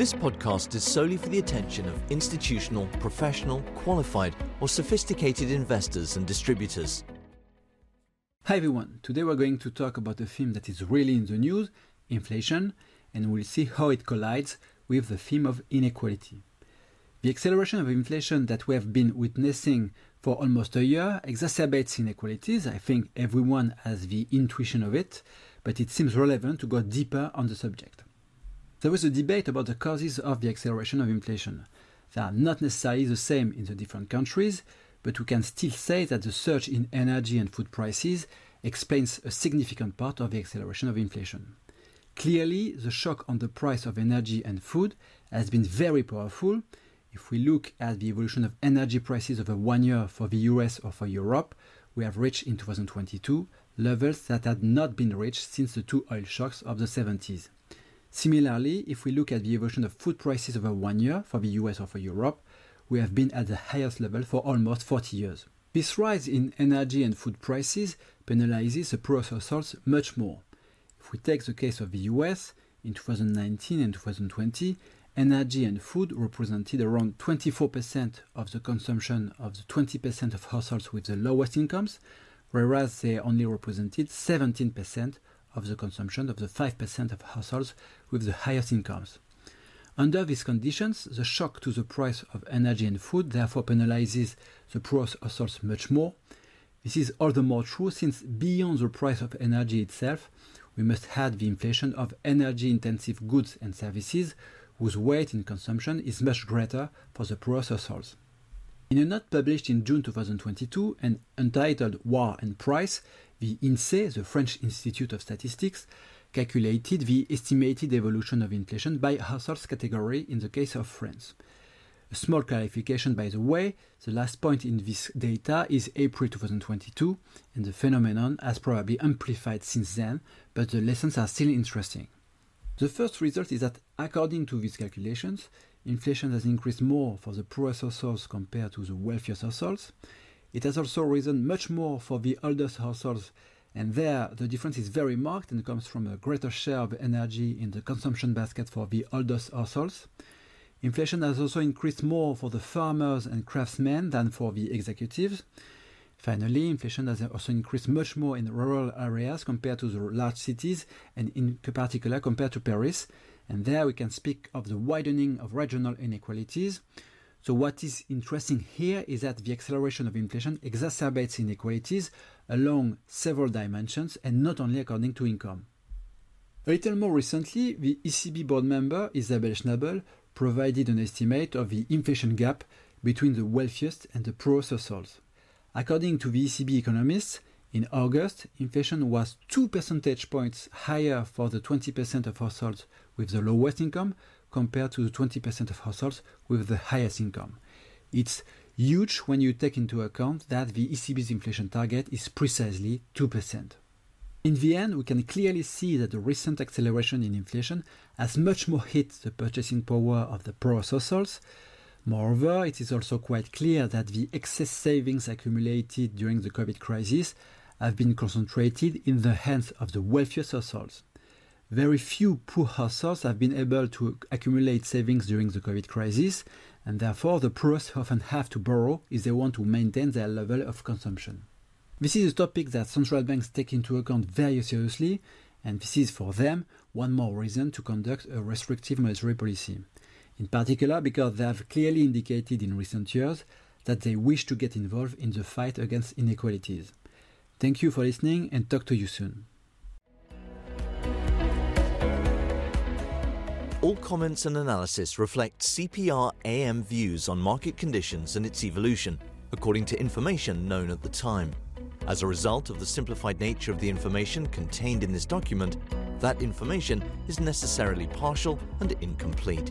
This podcast is solely for the attention of institutional, professional, qualified, or sophisticated investors and distributors. Hi everyone, today we're going to talk about a theme that is really in the news inflation, and we'll see how it collides with the theme of inequality. The acceleration of inflation that we have been witnessing for almost a year exacerbates inequalities. I think everyone has the intuition of it, but it seems relevant to go deeper on the subject. There was a debate about the causes of the acceleration of inflation. They are not necessarily the same in the different countries, but we can still say that the surge in energy and food prices explains a significant part of the acceleration of inflation. Clearly, the shock on the price of energy and food has been very powerful. If we look at the evolution of energy prices over one year for the US or for Europe, we have reached in 2022 levels that had not been reached since the two oil shocks of the 70s. Similarly, if we look at the evolution of food prices over one year for the US or for Europe, we have been at the highest level for almost 40 years. This rise in energy and food prices penalizes the poorest households much more. If we take the case of the US, in 2019 and 2020, energy and food represented around 24% of the consumption of the 20% of households with the lowest incomes, whereas they only represented 17% of the consumption of the 5% of households with the highest incomes. Under these conditions, the shock to the price of energy and food therefore penalizes the poorest households much more. This is all the more true since beyond the price of energy itself, we must add the inflation of energy intensive goods and services whose weight in consumption is much greater for the poorest households. In a note published in June 2022 and entitled War and Price, the INSEE, the French Institute of Statistics, calculated the estimated evolution of inflation by households category in the case of France. A small clarification, by the way, the last point in this data is April 2022, and the phenomenon has probably amplified since then, but the lessons are still interesting. The first result is that, according to these calculations, inflation has increased more for the poorest households compared to the wealthiest households. It has also risen much more for the oldest households, and there the difference is very marked and comes from a greater share of energy in the consumption basket for the oldest households. Inflation has also increased more for the farmers and craftsmen than for the executives. Finally, inflation has also increased much more in rural areas compared to the large cities, and in particular compared to Paris. And there we can speak of the widening of regional inequalities. So what is interesting here is that the acceleration of inflation exacerbates inequalities along several dimensions and not only according to income. A little more recently, the ECB board member Isabel Schnabel provided an estimate of the inflation gap between the wealthiest and the poorest households. According to the ECB economists, in August, inflation was 2 percentage points higher for the 20% of households with the lowest income compared to the 20% of households with the highest income. It's huge when you take into account that the ECB's inflation target is precisely 2%. In the end, we can clearly see that the recent acceleration in inflation has much more hit the purchasing power of the poorest households. Moreover, it is also quite clear that the excess savings accumulated during the COVID crisis have been concentrated in the hands of the wealthiest households. Very few poor households have been able to accumulate savings during the COVID crisis, and therefore the poorest often have to borrow if they want to maintain their level of consumption. This is a topic that central banks take into account very seriously, and this is for them one more reason to conduct a restrictive monetary policy. In particular, because they have clearly indicated in recent years that they wish to get involved in the fight against inequalities. Thank you for listening and talk to you soon. All comments and analysis reflect CPR AM views on market conditions and its evolution, according to information known at the time. As a result of the simplified nature of the information contained in this document, that information is necessarily partial and incomplete.